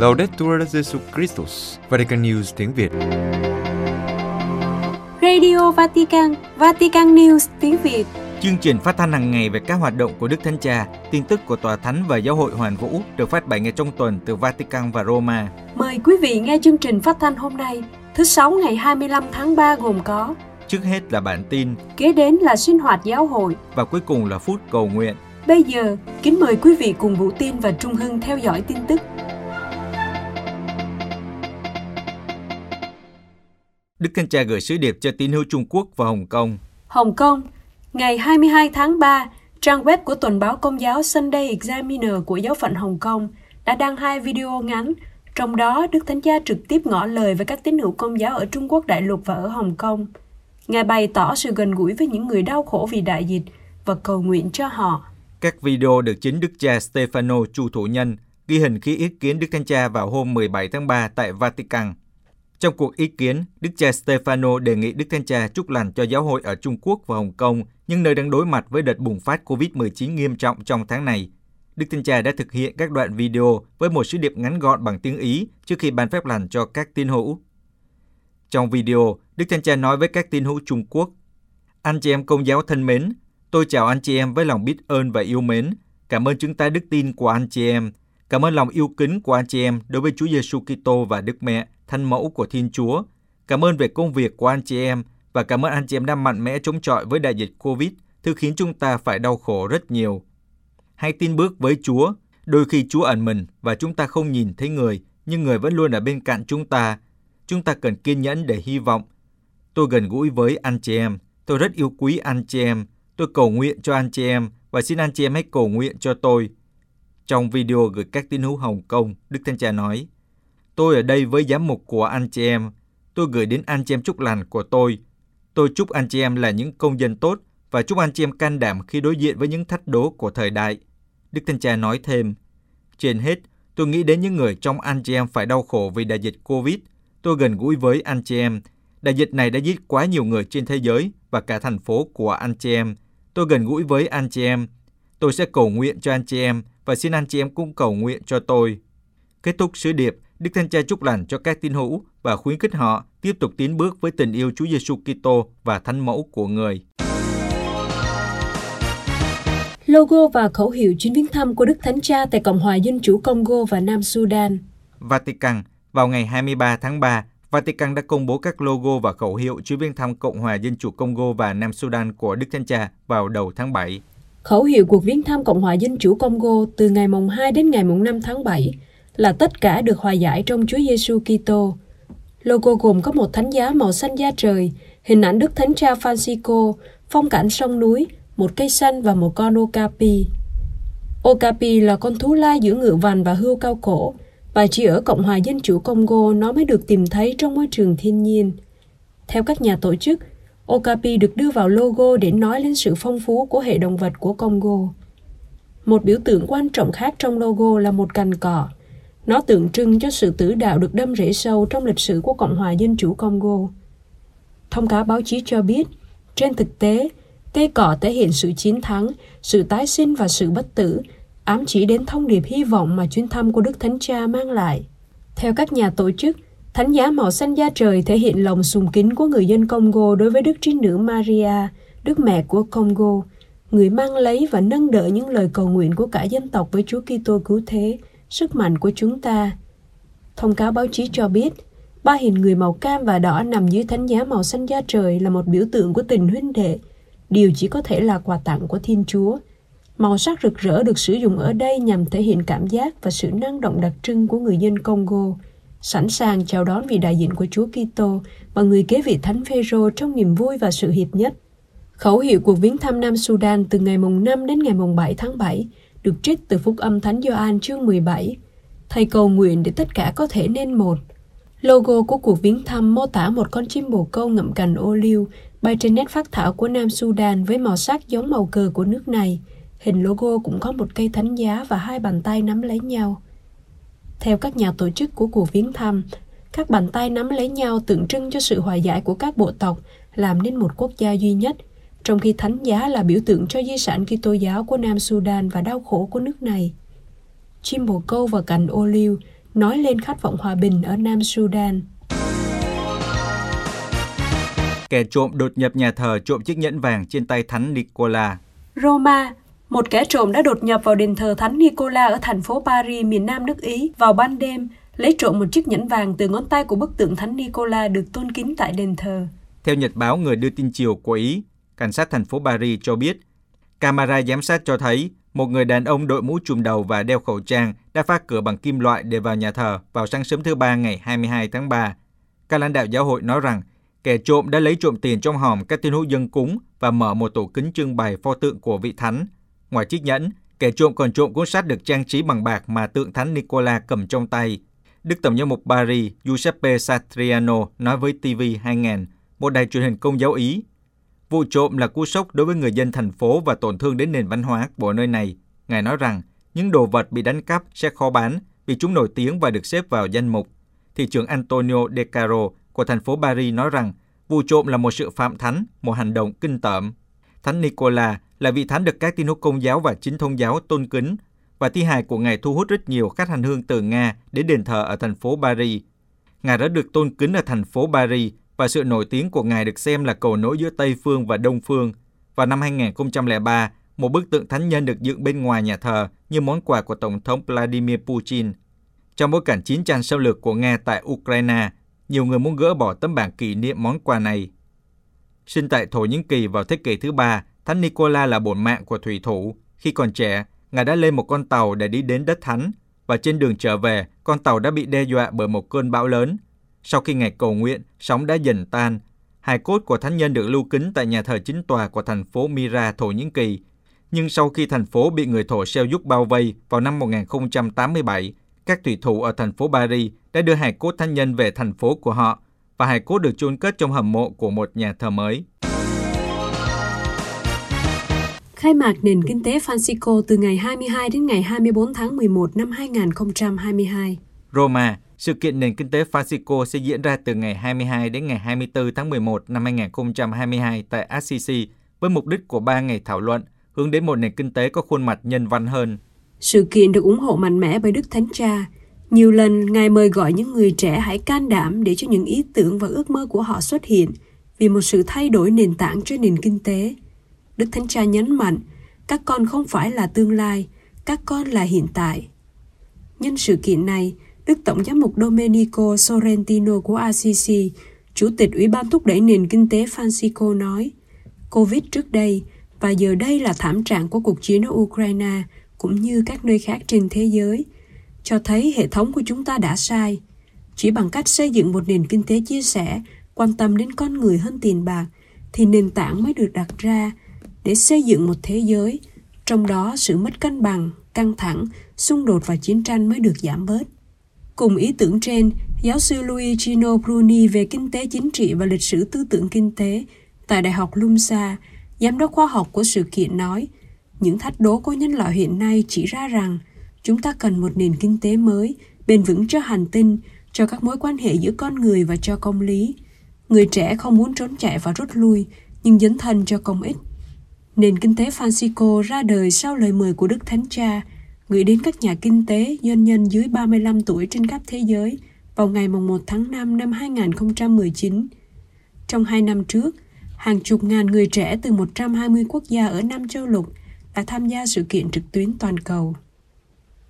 Laudetur Jesus Christus, Vatican News tiếng Việt. Radio Vatican, Vatican News tiếng Việt. Chương trình phát thanh hàng ngày về các hoạt động của Đức Thánh Cha, tin tức của Tòa Thánh và Giáo hội Hoàn Vũ được phát 7 ngày trong tuần từ Vatican và Roma. Mời quý vị nghe chương trình phát thanh hôm nay, thứ Sáu ngày 25 tháng 3 gồm có Trước hết là bản tin Kế đến là sinh hoạt giáo hội và cuối cùng là phút cầu nguyện. Bây giờ, kính mời quý vị cùng Vũ Tin và Trung Hưng theo dõi tin tức. Đức Thánh Cha gửi sứ điệp cho tín hữu Trung Quốc và Hồng Kông. Hồng Kông, ngày 22 tháng 3, trang web của tuần báo công giáo Sunday Examiner của giáo phận Hồng Kông đã đăng hai video ngắn, trong đó Đức Thánh Cha trực tiếp ngỏ lời với các tín hữu công giáo ở Trung Quốc đại lục và ở Hồng Kông. Ngài bày tỏ sự gần gũi với những người đau khổ vì đại dịch và cầu nguyện cho họ. Các video được chính Đức cha Stefano Chu Thủ Nhân ghi hình khi ý kiến Đức Thánh Cha vào hôm 17 tháng 3 tại Vatican. Trong cuộc ý kiến, Đức cha Stefano đề nghị Đức Thánh Cha chúc lành cho giáo hội ở Trung Quốc và Hồng Kông, những nơi đang đối mặt với đợt bùng phát COVID-19 nghiêm trọng trong tháng này. Đức Thánh Cha đã thực hiện các đoạn video với một sứ điệp ngắn gọn bằng tiếng Ý trước khi ban phép lành cho các tín hữu. Trong video, Đức Thánh Cha nói với các tín hữu Trung Quốc, Anh chị em công giáo thân mến, tôi chào anh chị em với lòng biết ơn và yêu mến. Cảm ơn chúng ta đức tin của anh chị em. Cảm ơn lòng yêu kính của anh chị em đối với Chúa Giêsu Kitô và Đức Mẹ, thân mẫu của Thiên Chúa. Cảm ơn về công việc của anh chị em và cảm ơn anh chị em đã mạnh mẽ chống chọi với đại dịch Covid, thứ khiến chúng ta phải đau khổ rất nhiều. Hãy tin bước với Chúa. Đôi khi Chúa ẩn mình và chúng ta không nhìn thấy người, nhưng người vẫn luôn ở bên cạnh chúng ta. Chúng ta cần kiên nhẫn để hy vọng. Tôi gần gũi với anh chị em. Tôi rất yêu quý anh chị em. Tôi cầu nguyện cho anh chị em và xin anh chị em hãy cầu nguyện cho tôi. Trong video gửi các tín hữu Hồng Kông, Đức Thánh Cha nói, Tôi ở đây với giám mục của anh chị em. Tôi gửi đến anh chị em chúc lành của tôi. Tôi chúc anh chị em là những công dân tốt và chúc anh chị em can đảm khi đối diện với những thách đố của thời đại. Đức Thanh Cha nói thêm, Trên hết, tôi nghĩ đến những người trong anh chị em phải đau khổ vì đại dịch Covid. Tôi gần gũi với anh chị em. Đại dịch này đã giết quá nhiều người trên thế giới và cả thành phố của anh chị em. Tôi gần gũi với anh chị em. Tôi sẽ cầu nguyện cho anh chị em và xin anh chị em cũng cầu nguyện cho tôi. Kết thúc sứ điệp, Đức Thánh Cha chúc lành cho các tín hữu và khuyến khích họ tiếp tục tiến bước với tình yêu Chúa Giêsu Kitô và Thánh mẫu của người. Logo và khẩu hiệu chuyến viếng thăm của Đức Thánh Cha tại Cộng hòa Dân chủ Congo và Nam Sudan. Vatican, vào ngày 23 tháng 3, Vatican đã công bố các logo và khẩu hiệu chuyến viếng thăm Cộng hòa Dân chủ Congo và Nam Sudan của Đức Thánh Cha vào đầu tháng 7. Khẩu hiệu cuộc viếng thăm Cộng hòa Dân chủ Congo từ ngày mùng 2 đến ngày mùng 5 tháng 7 là tất cả được hòa giải trong Chúa Giêsu Kitô. Logo gồm có một thánh giá màu xanh da trời, hình ảnh Đức Thánh Cha Francisco, phong cảnh sông núi, một cây xanh và một con okapi. Okapi là con thú lai giữa ngựa vằn và hươu cao cổ, và chỉ ở Cộng hòa Dân chủ Congo nó mới được tìm thấy trong môi trường thiên nhiên. Theo các nhà tổ chức, Okapi được đưa vào logo để nói lên sự phong phú của hệ động vật của Congo. Một biểu tượng quan trọng khác trong logo là một cành cỏ. Nó tượng trưng cho sự tử đạo được đâm rễ sâu trong lịch sử của Cộng hòa Dân chủ Congo. Thông cáo báo chí cho biết, trên thực tế, cây cỏ thể hiện sự chiến thắng, sự tái sinh và sự bất tử, ám chỉ đến thông điệp hy vọng mà chuyến thăm của Đức Thánh Cha mang lại. Theo các nhà tổ chức, thánh giá màu xanh da trời thể hiện lòng sùng kính của người dân Congo đối với Đức Trinh Nữ Maria, Đức Mẹ của Congo, người mang lấy và nâng đỡ những lời cầu nguyện của cả dân tộc với Chúa Kitô cứu thế, sức mạnh của chúng ta. Thông cáo báo chí cho biết, ba hình người màu cam và đỏ nằm dưới thánh giá màu xanh da trời là một biểu tượng của tình huynh đệ, điều chỉ có thể là quà tặng của Thiên Chúa. Màu sắc rực rỡ được sử dụng ở đây nhằm thể hiện cảm giác và sự năng động đặc trưng của người dân Congo, sẵn sàng chào đón vị đại diện của Chúa Kitô và người kế vị Thánh Phêrô trong niềm vui và sự hiệp nhất. Khẩu hiệu cuộc viếng thăm Nam Sudan từ ngày mùng 5 đến ngày mùng 7 tháng 7 được trích từ Phúc âm Thánh Gioan chương 17. Thầy cầu nguyện để tất cả có thể nên một. Logo của cuộc viếng thăm mô tả một con chim bồ câu ngậm cành ô liu bay trên nét phát thảo của Nam Sudan với màu sắc giống màu cờ của nước này. Hình logo cũng có một cây thánh giá và hai bàn tay nắm lấy nhau. Theo các nhà tổ chức của cuộc viếng thăm, các bàn tay nắm lấy nhau tượng trưng cho sự hòa giải của các bộ tộc, làm nên một quốc gia duy nhất, trong khi thánh giá là biểu tượng cho di sản Kitô giáo của Nam Sudan và đau khổ của nước này. Chim bồ câu và cành ô liu nói lên khát vọng hòa bình ở Nam Sudan. Kẻ trộm đột nhập nhà thờ trộm chiếc nhẫn vàng trên tay Thánh Nicola. Roma, một kẻ trộm đã đột nhập vào đền thờ Thánh Nicola ở thành phố Paris, miền Nam nước Ý vào ban đêm, lấy trộm một chiếc nhẫn vàng từ ngón tay của bức tượng Thánh Nicola được tôn kính tại đền thờ. Theo nhật báo người đưa tin chiều của Ý, cảnh sát thành phố Paris cho biết, camera giám sát cho thấy một người đàn ông đội mũ trùm đầu và đeo khẩu trang đã phá cửa bằng kim loại để vào nhà thờ vào sáng sớm thứ Ba ngày 22 tháng 3. Các lãnh đạo giáo hội nói rằng kẻ trộm đã lấy trộm tiền trong hòm các tín hữu dân cúng và mở một tủ kính trưng bày pho tượng của vị thánh. Ngoài chiếc nhẫn, kẻ trộm còn trộm cuốn sách được trang trí bằng bạc mà tượng thánh Nicola cầm trong tay. Đức Tổng giám mục Paris Giuseppe Satriano nói với TV 2000, một đài truyền hình công giáo Ý, vụ trộm là cú sốc đối với người dân thành phố và tổn thương đến nền văn hóa của nơi này. Ngài nói rằng, những đồ vật bị đánh cắp sẽ khó bán vì chúng nổi tiếng và được xếp vào danh mục. Thị trưởng Antonio De Caro của thành phố Paris nói rằng, vụ trộm là một sự phạm thánh, một hành động kinh tởm. Thánh Nicola là vị thánh được các tín hữu công giáo và chính thông giáo tôn kính và thi hài của Ngài thu hút rất nhiều khách hành hương từ Nga đến đền thờ ở thành phố Paris. Ngài đã được tôn kính ở thành phố Paris và sự nổi tiếng của Ngài được xem là cầu nối giữa Tây Phương và Đông Phương. Vào năm 2003, một bức tượng thánh nhân được dựng bên ngoài nhà thờ như món quà của Tổng thống Vladimir Putin. Trong bối cảnh chiến tranh xâm lược của Nga tại Ukraine, nhiều người muốn gỡ bỏ tấm bảng kỷ niệm món quà này. Sinh tại Thổ Nhĩ Kỳ vào thế kỷ thứ ba, Thánh Nicola là bổn mạng của thủy thủ. Khi còn trẻ, Ngài đã lên một con tàu để đi đến đất thánh, và trên đường trở về, con tàu đã bị đe dọa bởi một cơn bão lớn. Sau khi ngày cầu nguyện, sóng đã dần tan. Hài cốt của thánh nhân được lưu kính tại nhà thờ chính tòa của thành phố Mira, Thổ Nhĩ Kỳ. Nhưng sau khi thành phố bị người Thổ xeo giúp bao vây vào năm 1087, các thủy thủ ở thành phố Paris đã đưa hài cốt thánh nhân về thành phố của họ và hài cốt được chôn cất trong hầm mộ của một nhà thờ mới. Khai mạc nền kinh tế Francisco từ ngày 22 đến ngày 24 tháng 11 năm 2022. Roma, sự kiện nền kinh tế Francisco sẽ diễn ra từ ngày 22 đến ngày 24 tháng 11 năm 2022 tại Assisi với mục đích của 3 ngày thảo luận hướng đến một nền kinh tế có khuôn mặt nhân văn hơn. Sự kiện được ủng hộ mạnh mẽ bởi Đức Thánh Cha. Nhiều lần Ngài mời gọi những người trẻ hãy can đảm để cho những ý tưởng và ước mơ của họ xuất hiện vì một sự thay đổi nền tảng cho nền kinh tế. Đức Thánh Cha nhấn mạnh, các con không phải là tương lai, các con là hiện tại. Nhân sự kiện này, Đức Tổng giám mục Domenico Sorrentino của Assisi, Chủ tịch Ủy ban thúc đẩy nền kinh tế Francisco nói, Covid trước đây và giờ đây là thảm trạng của cuộc chiến ở Ukraine cũng như các nơi khác trên thế giới, cho thấy hệ thống của chúng ta đã sai. Chỉ bằng cách xây dựng một nền kinh tế chia sẻ, quan tâm đến con người hơn tiền bạc, thì nền tảng mới được đặt ra để xây dựng một thế giới, trong đó sự mất cân bằng, căng thẳng, xung đột và chiến tranh mới được giảm bớt. Cùng ý tưởng trên, giáo sư Luigino Bruni về kinh tế chính trị và lịch sử tư tưởng kinh tế tại Đại học Lumsa, giám đốc khoa học của sự kiện nói, những thách đố của nhân loại hiện nay chỉ ra rằng chúng ta cần một nền kinh tế mới, bền vững cho hành tinh, cho các mối quan hệ giữa con người và cho công lý. Người trẻ không muốn trốn chạy và rút lui, nhưng dấn thân cho công ích. Nền kinh tế Francisco ra đời sau lời mời của Đức Thánh Cha, gửi đến các nhà kinh tế, doanh nhân dưới 35 tuổi trên khắp thế giới vào ngày 1 tháng 5 năm 2019. Trong hai năm trước, hàng chục ngàn người trẻ từ 120 quốc gia ở năm châu lục đã tham gia sự kiện trực tuyến toàn cầu.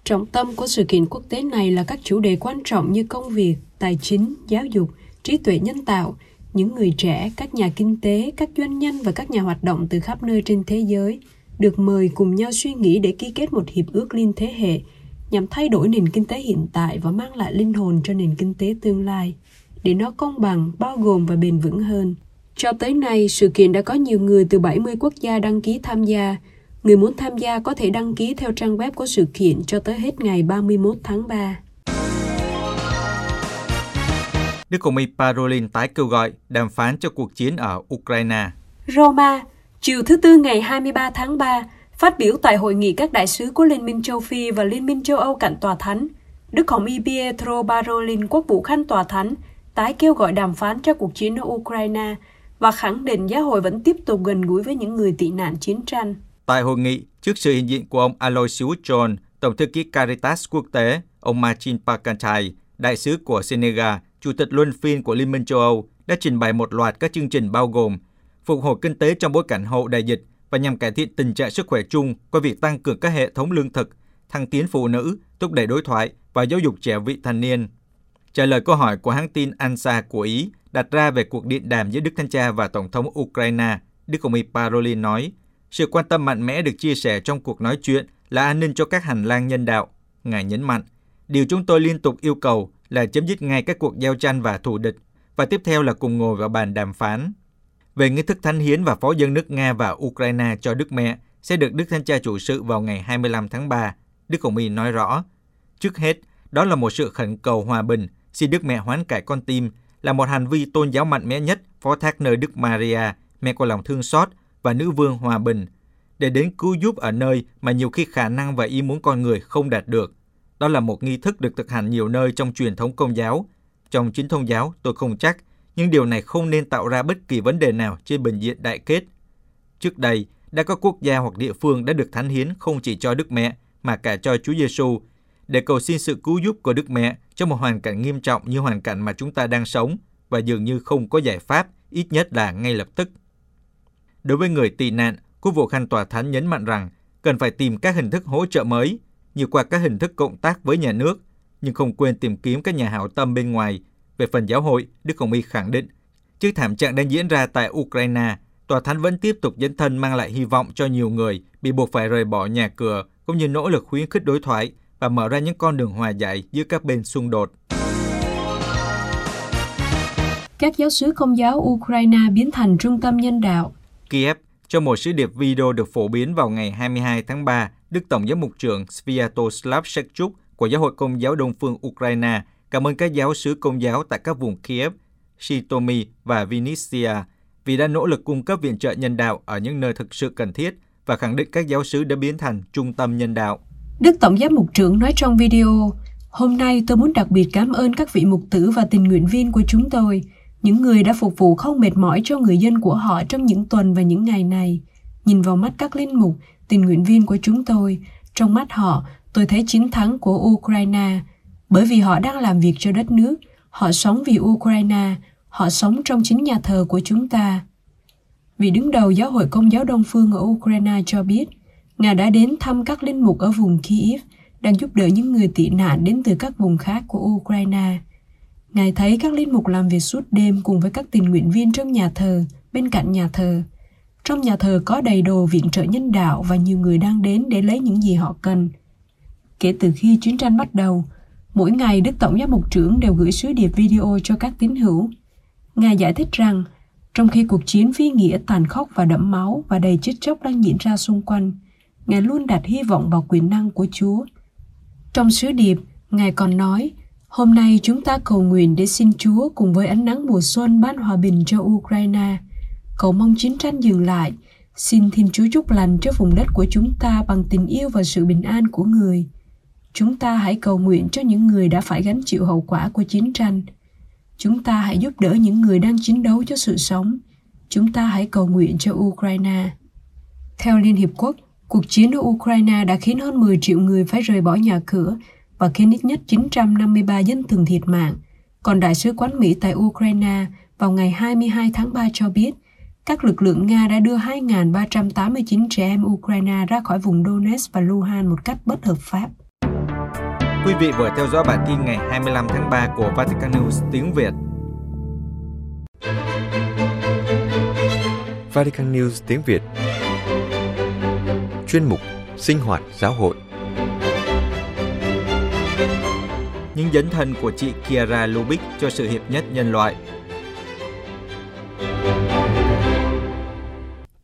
Trọng tâm của sự kiện quốc tế này là các chủ đề quan trọng như công việc, tài chính, giáo dục, trí tuệ nhân tạo, những người trẻ, các nhà kinh tế, các doanh nhân và các nhà hoạt động từ khắp nơi trên thế giới được mời cùng nhau suy nghĩ để ký kết một hiệp ước liên thế hệ nhằm thay đổi nền kinh tế hiện tại và mang lại linh hồn cho nền kinh tế tương lai để nó công bằng, bao gồm và bền vững hơn. Cho tới nay, sự kiện đã có nhiều người từ 70 quốc gia đăng ký tham gia. Người muốn tham gia có thể đăng ký theo trang web của sự kiện cho tới hết ngày 31 tháng 3. Đức Hồng Y Parolin tái kêu gọi đàm phán cho cuộc chiến ở Ukraine. Roma, chiều thứ Tư ngày 23 tháng 3, phát biểu tại hội nghị các đại sứ của Liên minh châu Phi và Liên minh châu Âu cạnh Tòa Thánh, Đức Hồng Y Pietro Parolin, quốc vụ khanh Tòa Thánh, tái kêu gọi đàm phán cho cuộc chiến ở Ukraine và khẳng định giáo hội vẫn tiếp tục gần gũi với những người tị nạn chiến tranh. Tại hội nghị, trước sự hiện diện của ông Aloysius John, Tổng thư ký Caritas quốc tế, ông Martin Pakantai, đại sứ của Senegal, chủ tịch luân phiên của Liên minh châu Âu, đã trình bày một loạt các chương trình bao gồm phục hồi kinh tế trong bối cảnh hậu đại dịch và nhằm cải thiện tình trạng sức khỏe chung qua việc tăng cường các hệ thống lương thực, thăng tiến phụ nữ, thúc đẩy đối thoại và giáo dục trẻ vị thành niên. Trả lời câu hỏi của hãng tin ANSA của Ý đặt ra về cuộc điện đàm giữa Đức Thanh Cha và Tổng thống Ukraine, Đức Hồng Y Parolin nói, sự quan tâm mạnh mẽ được chia sẻ trong cuộc nói chuyện là an ninh cho các hành lang nhân đạo. Ngài nhấn mạnh, điều chúng tôi liên tục yêu cầu là chấm dứt ngay các cuộc giao tranh và thù địch, và tiếp theo là cùng ngồi vào bàn đàm phán. Về nghi thức thánh hiến và phó dân nước Nga và Ukraine cho Đức Mẹ sẽ được Đức Thánh Cha chủ sự vào ngày 25 tháng 3, Đức Hồng Y nói rõ. Trước hết, đó là một sự khẩn cầu hòa bình, xin Đức Mẹ hoán cải con tim, là một hành vi tôn giáo mạnh mẽ nhất phó thác nơi Đức Maria, mẹ của lòng thương xót và nữ vương hòa bình, để đến cứu giúp ở nơi mà nhiều khi khả năng và ý muốn con người không đạt được. Đó là một nghi thức được thực hành nhiều nơi trong truyền thống công giáo. Trong chính thông giáo, tôi không chắc, nhưng điều này không nên tạo ra bất kỳ vấn đề nào trên bình diện đại kết. Trước đây, đã có quốc gia hoặc địa phương đã được thánh hiến không chỉ cho Đức Mẹ mà cả cho Chúa Giêsu để cầu xin sự cứu giúp của Đức Mẹ trong một hoàn cảnh nghiêm trọng như hoàn cảnh mà chúng ta đang sống và dường như không có giải pháp, ít nhất là ngay lập tức. Đối với người tị nạn, Quốc vụ Khanh Tòa Thánh nhấn mạnh rằng cần phải tìm các hình thức hỗ trợ mới, như qua các hình thức cộng tác với nhà nước, nhưng không quên tìm kiếm các nhà hảo tâm bên ngoài. Về phần giáo hội, Đức Hồng Y khẳng định, trước thảm trạng đang diễn ra tại Ukraine, Tòa Thánh vẫn tiếp tục dấn thân mang lại hy vọng cho nhiều người bị buộc phải rời bỏ nhà cửa, cũng như nỗ lực khuyến khích đối thoại và mở ra những con đường hòa giải giữa các bên xung đột. Các giáo sứ công giáo Ukraine biến thành trung tâm nhân đạo. Kiev, trong một sứ điệp video được phổ biến vào ngày 22 tháng 3, Đức Tổng giám mục trưởng Sviatoslav Shevchuk của Giáo hội Công giáo Đông phương Ukraine cảm ơn các giáo sứ công giáo tại các vùng Kiev, Shitomi và Vinnytsia vì đã nỗ lực cung cấp viện trợ nhân đạo ở những nơi thực sự cần thiết và khẳng định các giáo sứ đã biến thành trung tâm nhân đạo. Đức Tổng giám mục trưởng nói trong video, Hôm nay tôi muốn đặc biệt cảm ơn các vị mục tử và tình nguyện viên của chúng tôi, những người đã phục vụ không mệt mỏi cho người dân của họ trong những tuần và những ngày này. Nhìn vào mắt các linh mục, tình nguyện viên của chúng tôi, trong mắt họ, tôi thấy chiến thắng của Ukraine, bởi vì họ đang làm việc cho đất nước, họ sống vì Ukraine, họ sống trong chính nhà thờ của chúng ta. Vị đứng đầu giáo hội công giáo Đông Phương ở Ukraine cho biết, Ngài đã đến thăm các linh mục ở vùng Kiev, đang giúp đỡ những người tị nạn đến từ các vùng khác của Ukraine. Ngài thấy các linh mục làm việc suốt đêm cùng với các tình nguyện viên trong nhà thờ, bên cạnh nhà thờ. Trong nhà thờ có đầy đồ viện trợ nhân đạo và nhiều người đang đến để lấy những gì họ cần. Kể từ khi chiến tranh bắt đầu, mỗi ngày Đức Tổng giám mục trưởng đều gửi sứ điệp video cho các tín hữu. Ngài giải thích rằng, trong khi cuộc chiến phi nghĩa tàn khốc và đẫm máu và đầy chết chóc đang diễn ra xung quanh, Ngài luôn đặt hy vọng vào quyền năng của Chúa. Trong sứ điệp, Ngài còn nói, hôm nay chúng ta cầu nguyện để xin Chúa cùng với ánh nắng mùa xuân ban hòa bình cho Ukraine. Cầu mong chiến tranh dừng lại, xin Thiên Chúa chúc lành cho vùng đất của chúng ta bằng tình yêu và sự bình an của người. Chúng ta hãy cầu nguyện cho những người đã phải gánh chịu hậu quả của chiến tranh. Chúng ta hãy giúp đỡ những người đang chiến đấu cho sự sống. Chúng ta hãy cầu nguyện cho Ukraine. Theo Liên Hiệp Quốc, Cuộc chiến ở Ukraine đã khiến hơn 10 triệu người phải rời bỏ nhà cửa và khiến ít nhất 953 dân thường thiệt mạng. Còn Đại sứ quán Mỹ tại Ukraine vào ngày 22 tháng 3 cho biết, các lực lượng Nga đã đưa 2.389 trẻ em Ukraine ra khỏi vùng Donetsk và Luhansk một cách bất hợp pháp. Quý vị vừa theo dõi bản tin ngày 25 tháng 3 của Vatican News tiếng Việt. Vatican News tiếng Việt chuyên mục Sinh hoạt giáo hội. Những dấn thân của chị Kiara Lubick cho sự hiệp nhất nhân loại.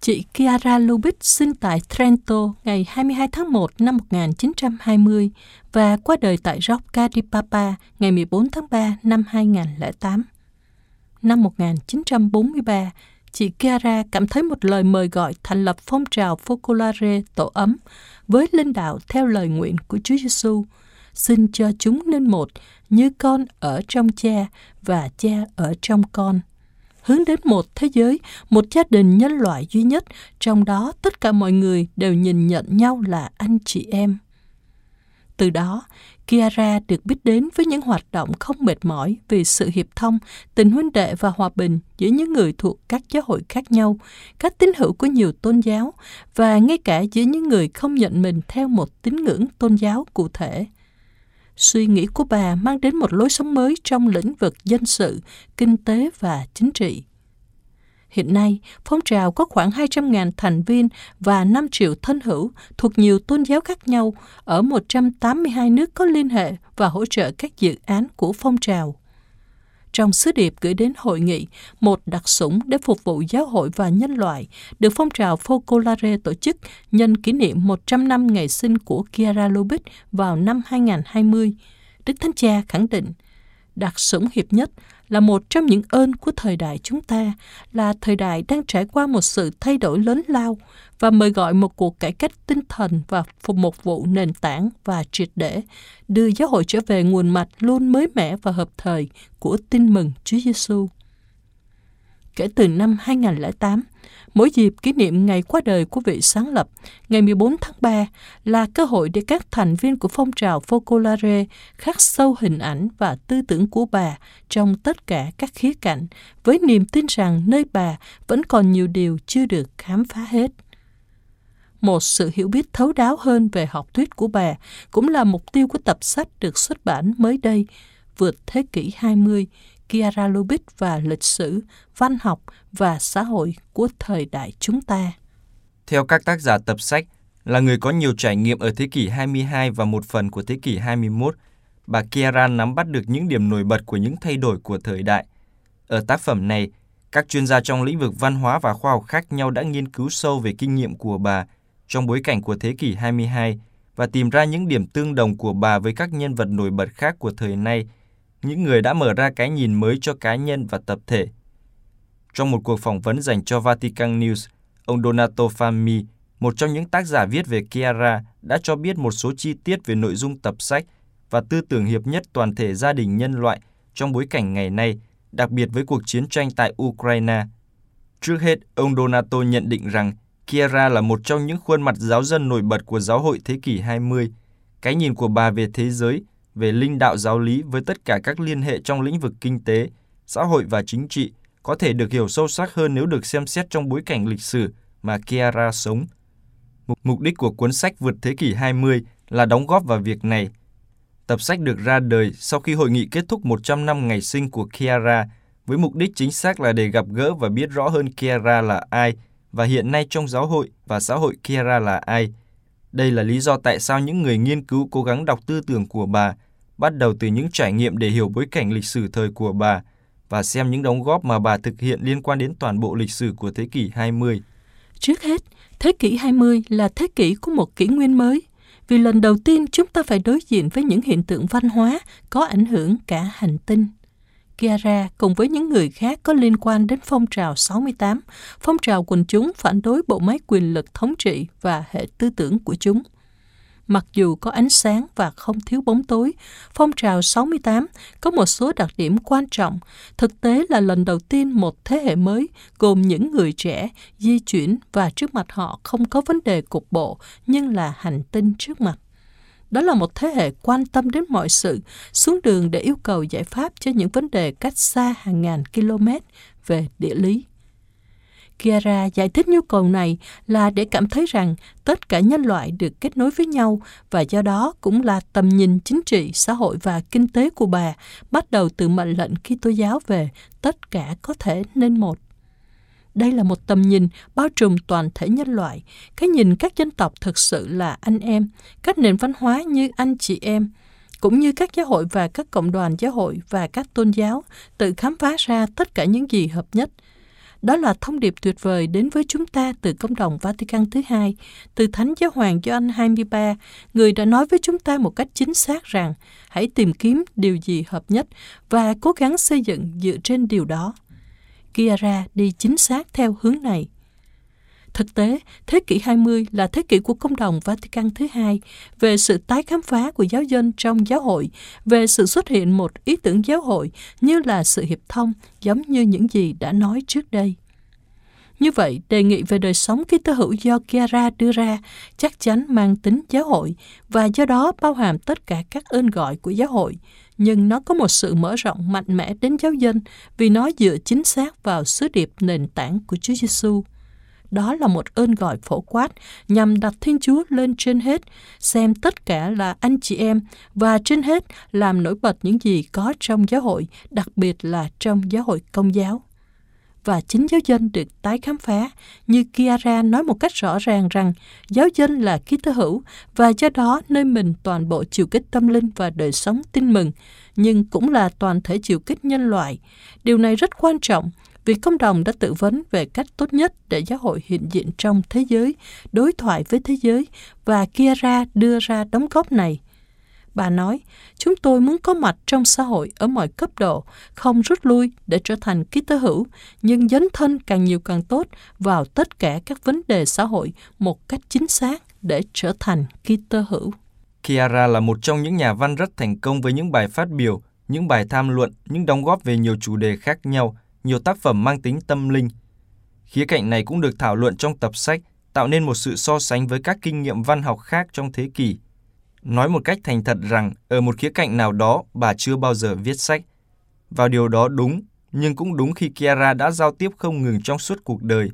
Chị Chiara Lubitz sinh tại Trento ngày 22 tháng 1 năm 1920 và qua đời tại Rocca di Papa ngày 14 tháng 3 năm 2008. Năm 1943, chị Chiara cảm thấy một lời mời gọi thành lập phong trào Focolare tổ ấm với linh đạo theo lời nguyện của Chúa Giêsu, xin cho chúng nên một như con ở trong cha và cha ở trong con. Hướng đến một thế giới, một gia đình nhân loại duy nhất, trong đó tất cả mọi người đều nhìn nhận nhau là anh chị em. Từ đó, Kiara được biết đến với những hoạt động không mệt mỏi vì sự hiệp thông, tình huynh đệ và hòa bình giữa những người thuộc các giáo hội khác nhau, các tín hữu của nhiều tôn giáo và ngay cả giữa những người không nhận mình theo một tín ngưỡng tôn giáo cụ thể. Suy nghĩ của bà mang đến một lối sống mới trong lĩnh vực dân sự, kinh tế và chính trị. Hiện nay, phong trào có khoảng 200.000 thành viên và 5 triệu thân hữu thuộc nhiều tôn giáo khác nhau ở 182 nước có liên hệ và hỗ trợ các dự án của phong trào. Trong sứ điệp gửi đến hội nghị, một đặc sủng để phục vụ giáo hội và nhân loại được phong trào Focolare tổ chức nhân kỷ niệm 100 năm ngày sinh của Chiara Lubitsch vào năm 2020. Đức Thánh Cha khẳng định, đặc sủng hiệp nhất là một trong những ơn của thời đại chúng ta, là thời đại đang trải qua một sự thay đổi lớn lao và mời gọi một cuộc cải cách tinh thần và phục một vụ nền tảng và triệt để, đưa giáo hội trở về nguồn mạch luôn mới mẻ và hợp thời của tin mừng Chúa Giêsu. Kể từ năm 2008, Mỗi dịp kỷ niệm ngày qua đời của vị sáng lập, ngày 14 tháng 3 là cơ hội để các thành viên của phong trào Focolare khắc sâu hình ảnh và tư tưởng của bà trong tất cả các khía cạnh, với niềm tin rằng nơi bà vẫn còn nhiều điều chưa được khám phá hết. Một sự hiểu biết thấu đáo hơn về học thuyết của bà cũng là mục tiêu của tập sách được xuất bản mới đây, vượt thế kỷ 20, Kiara Lubitsch và lịch sử, văn học và xã hội của thời đại chúng ta. Theo các tác giả tập sách, là người có nhiều trải nghiệm ở thế kỷ 22 và một phần của thế kỷ 21, bà Kiara nắm bắt được những điểm nổi bật của những thay đổi của thời đại. Ở tác phẩm này, các chuyên gia trong lĩnh vực văn hóa và khoa học khác nhau đã nghiên cứu sâu về kinh nghiệm của bà trong bối cảnh của thế kỷ 22 và tìm ra những điểm tương đồng của bà với các nhân vật nổi bật khác của thời nay những người đã mở ra cái nhìn mới cho cá nhân và tập thể. Trong một cuộc phỏng vấn dành cho Vatican News, ông Donato Fami, một trong những tác giả viết về Chiara, đã cho biết một số chi tiết về nội dung tập sách và tư tưởng hiệp nhất toàn thể gia đình nhân loại trong bối cảnh ngày nay, đặc biệt với cuộc chiến tranh tại Ukraine. Trước hết, ông Donato nhận định rằng Chiara là một trong những khuôn mặt giáo dân nổi bật của giáo hội thế kỷ 20. Cái nhìn của bà về thế giới về linh đạo giáo lý với tất cả các liên hệ trong lĩnh vực kinh tế, xã hội và chính trị có thể được hiểu sâu sắc hơn nếu được xem xét trong bối cảnh lịch sử mà Chiara sống. Mục đích của cuốn sách vượt thế kỷ 20 là đóng góp vào việc này. Tập sách được ra đời sau khi hội nghị kết thúc 100 năm ngày sinh của Chiara với mục đích chính xác là để gặp gỡ và biết rõ hơn Chiara là ai và hiện nay trong giáo hội và xã hội Chiara là ai. Đây là lý do tại sao những người nghiên cứu cố gắng đọc tư tưởng của bà bắt đầu từ những trải nghiệm để hiểu bối cảnh lịch sử thời của bà và xem những đóng góp mà bà thực hiện liên quan đến toàn bộ lịch sử của thế kỷ 20. Trước hết, thế kỷ 20 là thế kỷ của một kỷ nguyên mới, vì lần đầu tiên chúng ta phải đối diện với những hiện tượng văn hóa có ảnh hưởng cả hành tinh. Chiara cùng với những người khác có liên quan đến phong trào 68, phong trào quần chúng phản đối bộ máy quyền lực thống trị và hệ tư tưởng của chúng – Mặc dù có ánh sáng và không thiếu bóng tối, phong trào 68 có một số đặc điểm quan trọng. Thực tế là lần đầu tiên một thế hệ mới gồm những người trẻ di chuyển và trước mặt họ không có vấn đề cục bộ nhưng là hành tinh trước mặt. Đó là một thế hệ quan tâm đến mọi sự, xuống đường để yêu cầu giải pháp cho những vấn đề cách xa hàng ngàn km về địa lý. Kiara giải thích nhu cầu này là để cảm thấy rằng tất cả nhân loại được kết nối với nhau và do đó cũng là tầm nhìn chính trị, xã hội và kinh tế của bà bắt đầu từ mệnh lệnh Kitô giáo về tất cả có thể nên một. Đây là một tầm nhìn bao trùm toàn thể nhân loại, cái nhìn các dân tộc thực sự là anh em, các nền văn hóa như anh chị em, cũng như các giáo hội và các cộng đoàn giáo hội và các tôn giáo tự khám phá ra tất cả những gì hợp nhất – đó là thông điệp tuyệt vời đến với chúng ta từ công đồng Vatican thứ hai, từ Thánh Giáo Hoàng Gioan 23, người đã nói với chúng ta một cách chính xác rằng hãy tìm kiếm điều gì hợp nhất và cố gắng xây dựng dựa trên điều đó. Kiara đi chính xác theo hướng này. Thực tế, thế kỷ 20 là thế kỷ của công đồng Vatican thứ hai về sự tái khám phá của giáo dân trong giáo hội, về sự xuất hiện một ý tưởng giáo hội như là sự hiệp thông, giống như những gì đã nói trước đây. Như vậy, đề nghị về đời sống ký Kitô hữu do Chiara đưa ra chắc chắn mang tính giáo hội và do đó bao hàm tất cả các ơn gọi của giáo hội. Nhưng nó có một sự mở rộng mạnh mẽ đến giáo dân vì nó dựa chính xác vào sứ điệp nền tảng của Chúa Giêsu. Đó là một ơn gọi phổ quát nhằm đặt Thiên Chúa lên trên hết, xem tất cả là anh chị em và trên hết làm nổi bật những gì có trong giáo hội, đặc biệt là trong giáo hội công giáo và chính giáo dân được tái khám phá, như Kiara nói một cách rõ ràng rằng giáo dân là ký tơ hữu và do đó nơi mình toàn bộ chiều kích tâm linh và đời sống tin mừng, nhưng cũng là toàn thể chiều kích nhân loại. Điều này rất quan trọng vì công đồng đã tự vấn về cách tốt nhất để giáo hội hiện diện trong thế giới, đối thoại với thế giới và Kiara đưa ra đóng góp này. Bà nói, chúng tôi muốn có mặt trong xã hội ở mọi cấp độ, không rút lui để trở thành ký tơ hữu, nhưng dấn thân càng nhiều càng tốt vào tất cả các vấn đề xã hội một cách chính xác để trở thành ký tơ hữu. Kiara là một trong những nhà văn rất thành công với những bài phát biểu, những bài tham luận, những đóng góp về nhiều chủ đề khác nhau, nhiều tác phẩm mang tính tâm linh. Khía cạnh này cũng được thảo luận trong tập sách, tạo nên một sự so sánh với các kinh nghiệm văn học khác trong thế kỷ nói một cách thành thật rằng ở một khía cạnh nào đó bà chưa bao giờ viết sách. Và điều đó đúng, nhưng cũng đúng khi Kiara đã giao tiếp không ngừng trong suốt cuộc đời.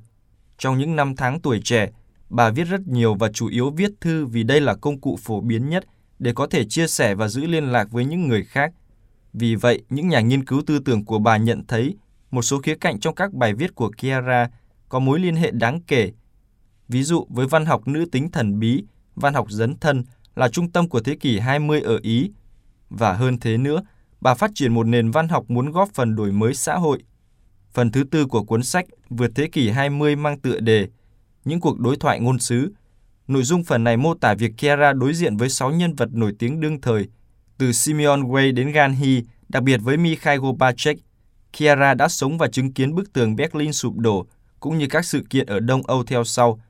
Trong những năm tháng tuổi trẻ, bà viết rất nhiều và chủ yếu viết thư vì đây là công cụ phổ biến nhất để có thể chia sẻ và giữ liên lạc với những người khác. Vì vậy, những nhà nghiên cứu tư tưởng của bà nhận thấy một số khía cạnh trong các bài viết của Kiara có mối liên hệ đáng kể. Ví dụ với văn học nữ tính thần bí, văn học dấn thân là trung tâm của thế kỷ 20 ở Ý. Và hơn thế nữa, bà phát triển một nền văn học muốn góp phần đổi mới xã hội. Phần thứ tư của cuốn sách Vượt thế kỷ 20 mang tựa đề Những cuộc đối thoại ngôn sứ. Nội dung phần này mô tả việc Kiara đối diện với 6 nhân vật nổi tiếng đương thời, từ Simeon Way đến Gandhi, đặc biệt với Mikhail Gorbachev. Kiara đã sống và chứng kiến bức tường Berlin sụp đổ, cũng như các sự kiện ở Đông Âu theo sau.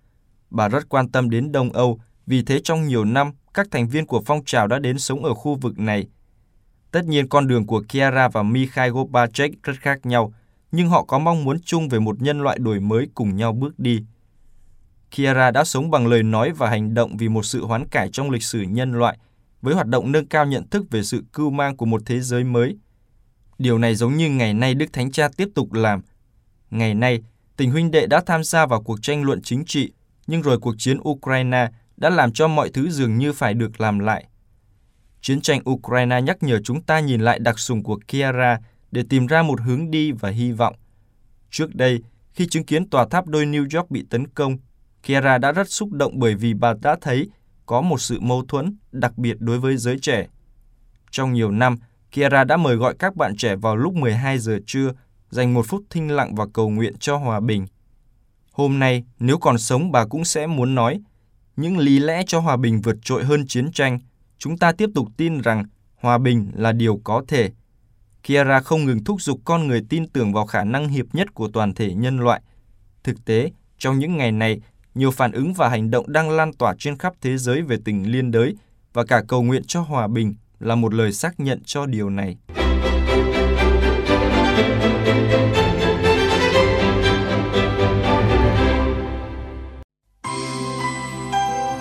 Bà rất quan tâm đến Đông Âu, vì thế trong nhiều năm, các thành viên của phong trào đã đến sống ở khu vực này. Tất nhiên con đường của Kiara và Mikhail Gorbachev rất khác nhau, nhưng họ có mong muốn chung về một nhân loại đổi mới cùng nhau bước đi. Kiara đã sống bằng lời nói và hành động vì một sự hoán cải trong lịch sử nhân loại, với hoạt động nâng cao nhận thức về sự cưu mang của một thế giới mới. Điều này giống như ngày nay Đức Thánh Cha tiếp tục làm. Ngày nay, tình huynh đệ đã tham gia vào cuộc tranh luận chính trị, nhưng rồi cuộc chiến Ukraine đã làm cho mọi thứ dường như phải được làm lại. Chiến tranh Ukraine nhắc nhở chúng ta nhìn lại đặc sùng của Kiara để tìm ra một hướng đi và hy vọng. Trước đây, khi chứng kiến tòa tháp đôi New York bị tấn công, Kiara đã rất xúc động bởi vì bà đã thấy có một sự mâu thuẫn đặc biệt đối với giới trẻ. Trong nhiều năm, Kiara đã mời gọi các bạn trẻ vào lúc 12 giờ trưa dành một phút thinh lặng và cầu nguyện cho hòa bình. Hôm nay, nếu còn sống bà cũng sẽ muốn nói những lý lẽ cho hòa bình vượt trội hơn chiến tranh, chúng ta tiếp tục tin rằng hòa bình là điều có thể. Kiara không ngừng thúc giục con người tin tưởng vào khả năng hiệp nhất của toàn thể nhân loại. Thực tế, trong những ngày này, nhiều phản ứng và hành động đang lan tỏa trên khắp thế giới về tình liên đới và cả cầu nguyện cho hòa bình là một lời xác nhận cho điều này.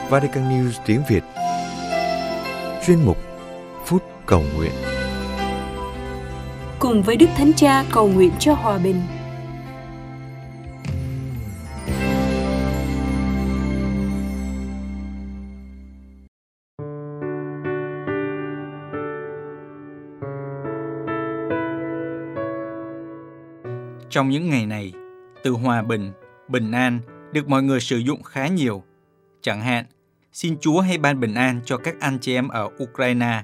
Vatican News tiếng Việt. Chuyên mục Phút Cầu Nguyện. Cùng với Đức Thánh Cha cầu nguyện cho hòa bình Trong những ngày này, từ hòa bình, bình an được mọi người sử dụng khá nhiều – Chẳng hạn, xin Chúa hãy ban bình an cho các anh chị em ở Ukraine.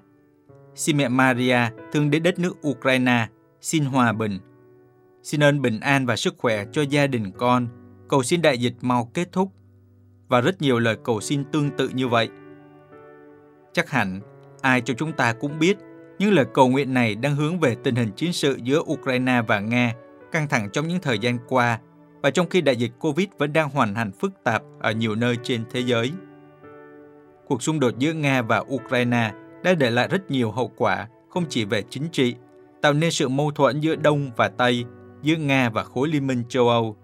Xin mẹ Maria thương đến đất nước Ukraine, xin hòa bình. Xin ơn bình an và sức khỏe cho gia đình con, cầu xin đại dịch mau kết thúc. Và rất nhiều lời cầu xin tương tự như vậy. Chắc hẳn, ai cho chúng ta cũng biết những lời cầu nguyện này đang hướng về tình hình chiến sự giữa Ukraine và Nga căng thẳng trong những thời gian qua và trong khi đại dịch Covid vẫn đang hoàn hành phức tạp ở nhiều nơi trên thế giới. Cuộc xung đột giữa Nga và Ukraine đã để lại rất nhiều hậu quả không chỉ về chính trị, tạo nên sự mâu thuẫn giữa Đông và Tây, giữa Nga và khối liên minh châu Âu.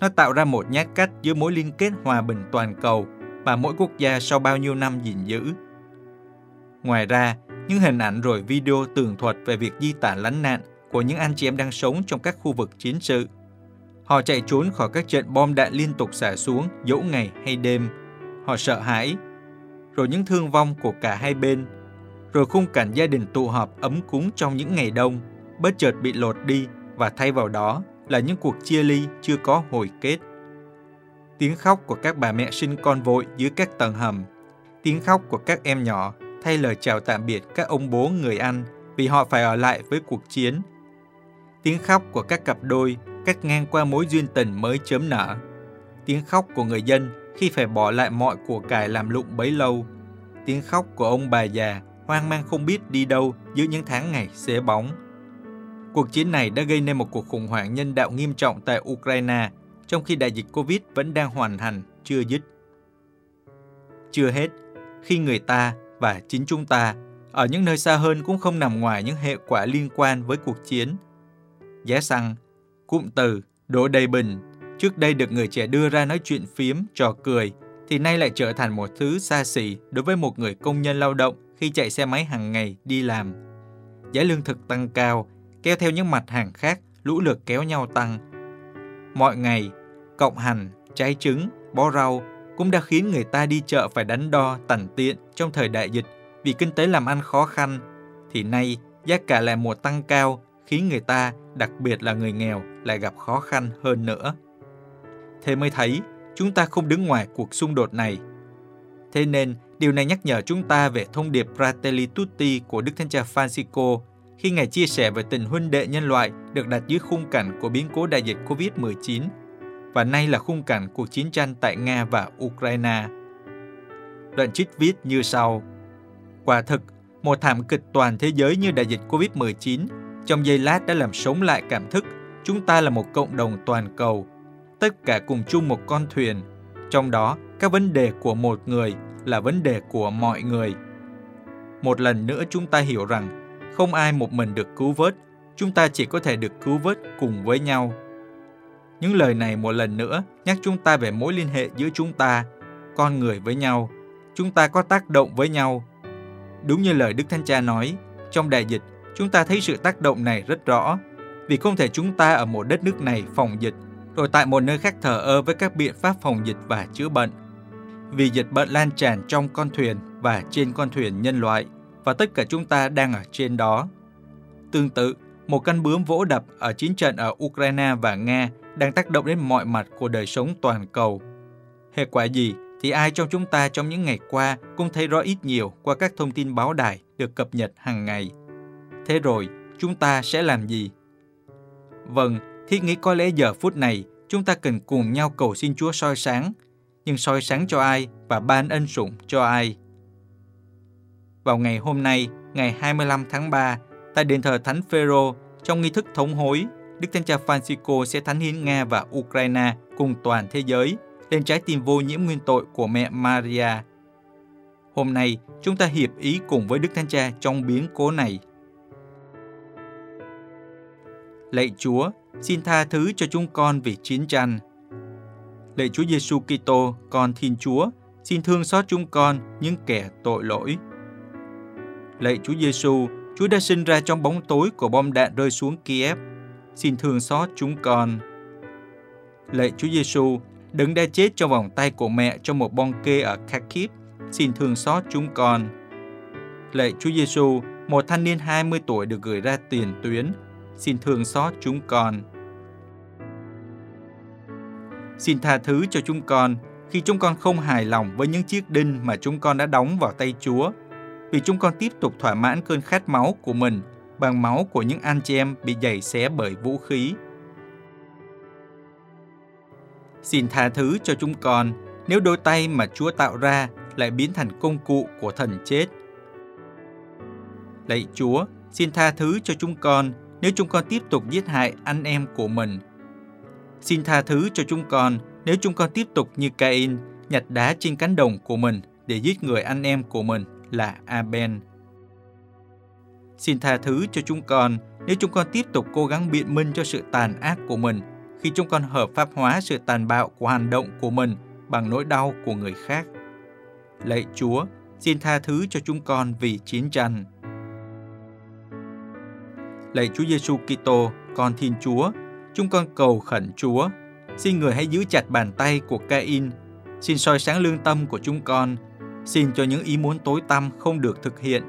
Nó tạo ra một nhát cắt giữa mối liên kết hòa bình toàn cầu mà mỗi quốc gia sau bao nhiêu năm gìn giữ. Ngoài ra, những hình ảnh rồi video tường thuật về việc di tản lánh nạn của những anh chị em đang sống trong các khu vực chiến sự. Họ chạy trốn khỏi các trận bom đạn liên tục xả xuống dẫu ngày hay đêm. Họ sợ hãi. Rồi những thương vong của cả hai bên. Rồi khung cảnh gia đình tụ họp ấm cúng trong những ngày đông, bất chợt bị lột đi và thay vào đó là những cuộc chia ly chưa có hồi kết. Tiếng khóc của các bà mẹ sinh con vội dưới các tầng hầm. Tiếng khóc của các em nhỏ thay lời chào tạm biệt các ông bố người Anh vì họ phải ở lại với cuộc chiến. Tiếng khóc của các cặp đôi cắt ngang qua mối duyên tình mới chớm nở. Tiếng khóc của người dân khi phải bỏ lại mọi của cải làm lụng bấy lâu. Tiếng khóc của ông bà già hoang mang không biết đi đâu giữa những tháng ngày xế bóng. Cuộc chiến này đã gây nên một cuộc khủng hoảng nhân đạo nghiêm trọng tại Ukraine, trong khi đại dịch Covid vẫn đang hoàn thành, chưa dứt. Chưa hết, khi người ta và chính chúng ta ở những nơi xa hơn cũng không nằm ngoài những hệ quả liên quan với cuộc chiến. Giá xăng, cụm từ, đổ đầy bình, trước đây được người trẻ đưa ra nói chuyện phiếm, trò cười, thì nay lại trở thành một thứ xa xỉ đối với một người công nhân lao động khi chạy xe máy hàng ngày đi làm. Giá lương thực tăng cao, kéo theo những mặt hàng khác lũ lượt kéo nhau tăng. Mọi ngày, cộng hành, trái trứng, bó rau cũng đã khiến người ta đi chợ phải đánh đo tằn tiện trong thời đại dịch vì kinh tế làm ăn khó khăn, thì nay giá cả lại mùa tăng cao khiến người ta, đặc biệt là người nghèo, lại gặp khó khăn hơn nữa. Thế mới thấy chúng ta không đứng ngoài cuộc xung đột này. Thế nên, điều này nhắc nhở chúng ta về thông điệp Fratelli Tutti của Đức Thánh Cha Francisco khi Ngài chia sẻ về tình huynh đệ nhân loại được đặt dưới khung cảnh của biến cố đại dịch COVID-19 và nay là khung cảnh cuộc chiến tranh tại Nga và Ukraine. Đoạn trích viết như sau. Quả thực, một thảm kịch toàn thế giới như đại dịch COVID-19 trong giây lát đã làm sống lại cảm thức chúng ta là một cộng đồng toàn cầu, tất cả cùng chung một con thuyền, trong đó các vấn đề của một người là vấn đề của mọi người. Một lần nữa chúng ta hiểu rằng không ai một mình được cứu vớt, chúng ta chỉ có thể được cứu vớt cùng với nhau. Những lời này một lần nữa nhắc chúng ta về mối liên hệ giữa chúng ta, con người với nhau. Chúng ta có tác động với nhau. Đúng như lời Đức Thánh Cha nói, trong đại dịch, chúng ta thấy sự tác động này rất rõ. Vì không thể chúng ta ở một đất nước này phòng dịch, rồi tại một nơi khác thờ ơ với các biện pháp phòng dịch và chữa bệnh. Vì dịch bệnh lan tràn trong con thuyền và trên con thuyền nhân loại, và tất cả chúng ta đang ở trên đó. Tương tự, một căn bướm vỗ đập ở chiến trận ở Ukraine và Nga đang tác động đến mọi mặt của đời sống toàn cầu. Hệ quả gì thì ai trong chúng ta trong những ngày qua cũng thấy rõ ít nhiều qua các thông tin báo đài được cập nhật hàng ngày. Thế rồi, chúng ta sẽ làm gì? Vâng, thiết nghĩ có lẽ giờ phút này chúng ta cần cùng nhau cầu xin Chúa soi sáng, nhưng soi sáng cho ai và ban ân sủng cho ai? Vào ngày hôm nay, ngày 25 tháng 3, tại đền thờ Thánh Phêrô, trong nghi thức thống hối, Đức Thánh Cha Francisco sẽ thánh hiến Nga và Ukraine cùng toàn thế giới lên trái tim vô nhiễm nguyên tội của mẹ Maria. Hôm nay, chúng ta hiệp ý cùng với Đức Thánh Cha trong biến cố này. Lạy Chúa, xin tha thứ cho chúng con vì chiến tranh. Lạy Chúa Giêsu Kitô, con Thiên Chúa, xin thương xót chúng con những kẻ tội lỗi. Lạy Chúa Giêsu, Chúa đã sinh ra trong bóng tối của bom đạn rơi xuống Kiev. Xin thương xót chúng con. Lạy Chúa Giêsu, đấng đã chết trong vòng tay của mẹ trong một bong kê ở Kharkiv. Xin thương xót chúng con. Lạy Chúa Giêsu, một thanh niên 20 tuổi được gửi ra tiền tuyến. Xin thương xót chúng con. Xin tha thứ cho chúng con khi chúng con không hài lòng với những chiếc đinh mà chúng con đã đóng vào tay Chúa vì chúng con tiếp tục thỏa mãn cơn khát máu của mình bằng máu của những anh chị em bị giày xé bởi vũ khí. Xin tha thứ cho chúng con nếu đôi tay mà Chúa tạo ra lại biến thành công cụ của thần chết. Lạy Chúa, xin tha thứ cho chúng con nếu chúng con tiếp tục giết hại anh em của mình. Xin tha thứ cho chúng con nếu chúng con tiếp tục như Cain nhặt đá trên cánh đồng của mình để giết người anh em của mình là Aben. Xin tha thứ cho chúng con nếu chúng con tiếp tục cố gắng biện minh cho sự tàn ác của mình khi chúng con hợp pháp hóa sự tàn bạo của hành động của mình bằng nỗi đau của người khác. Lạy Chúa, xin tha thứ cho chúng con vì chiến tranh. Lạy Chúa Giêsu Kitô, con Thiên Chúa, chúng con cầu khẩn Chúa, xin người hãy giữ chặt bàn tay của Cain, xin soi sáng lương tâm của chúng con, xin cho những ý muốn tối tăm không được thực hiện.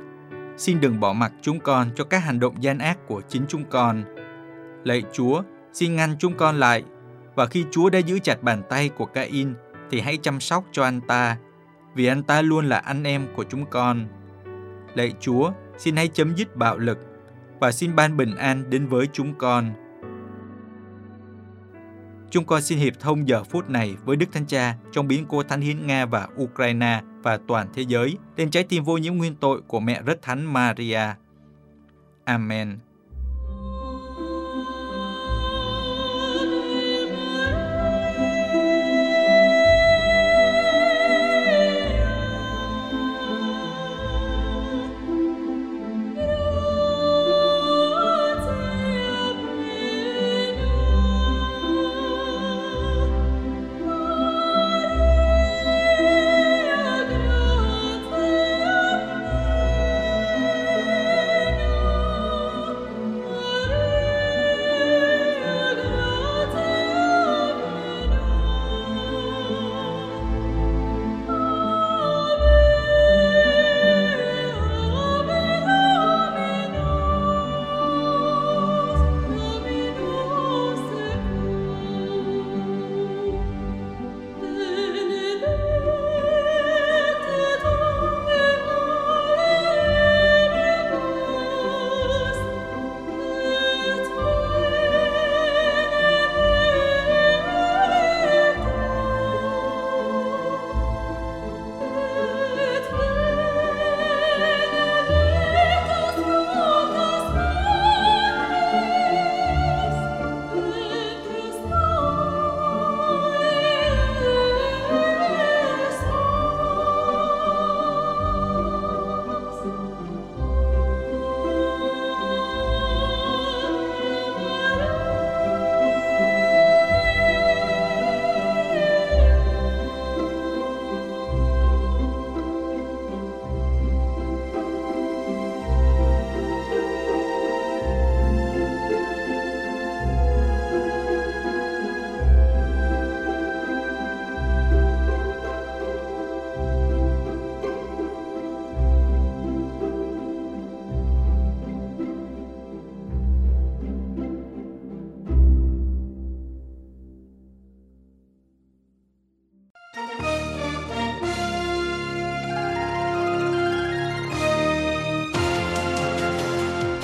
Xin đừng bỏ mặc chúng con cho các hành động gian ác của chính chúng con. Lạy Chúa, xin ngăn chúng con lại, và khi Chúa đã giữ chặt bàn tay của Cain, thì hãy chăm sóc cho anh ta, vì anh ta luôn là anh em của chúng con. Lạy Chúa, xin hãy chấm dứt bạo lực và xin ban bình an đến với chúng con. Chúng con xin hiệp thông giờ phút này với Đức Thánh Cha trong biến cố Thánh Hiến Nga và Ukraine và toàn thế giới lên trái tim vô nhiễm nguyên tội của mẹ rất thánh Maria. Amen.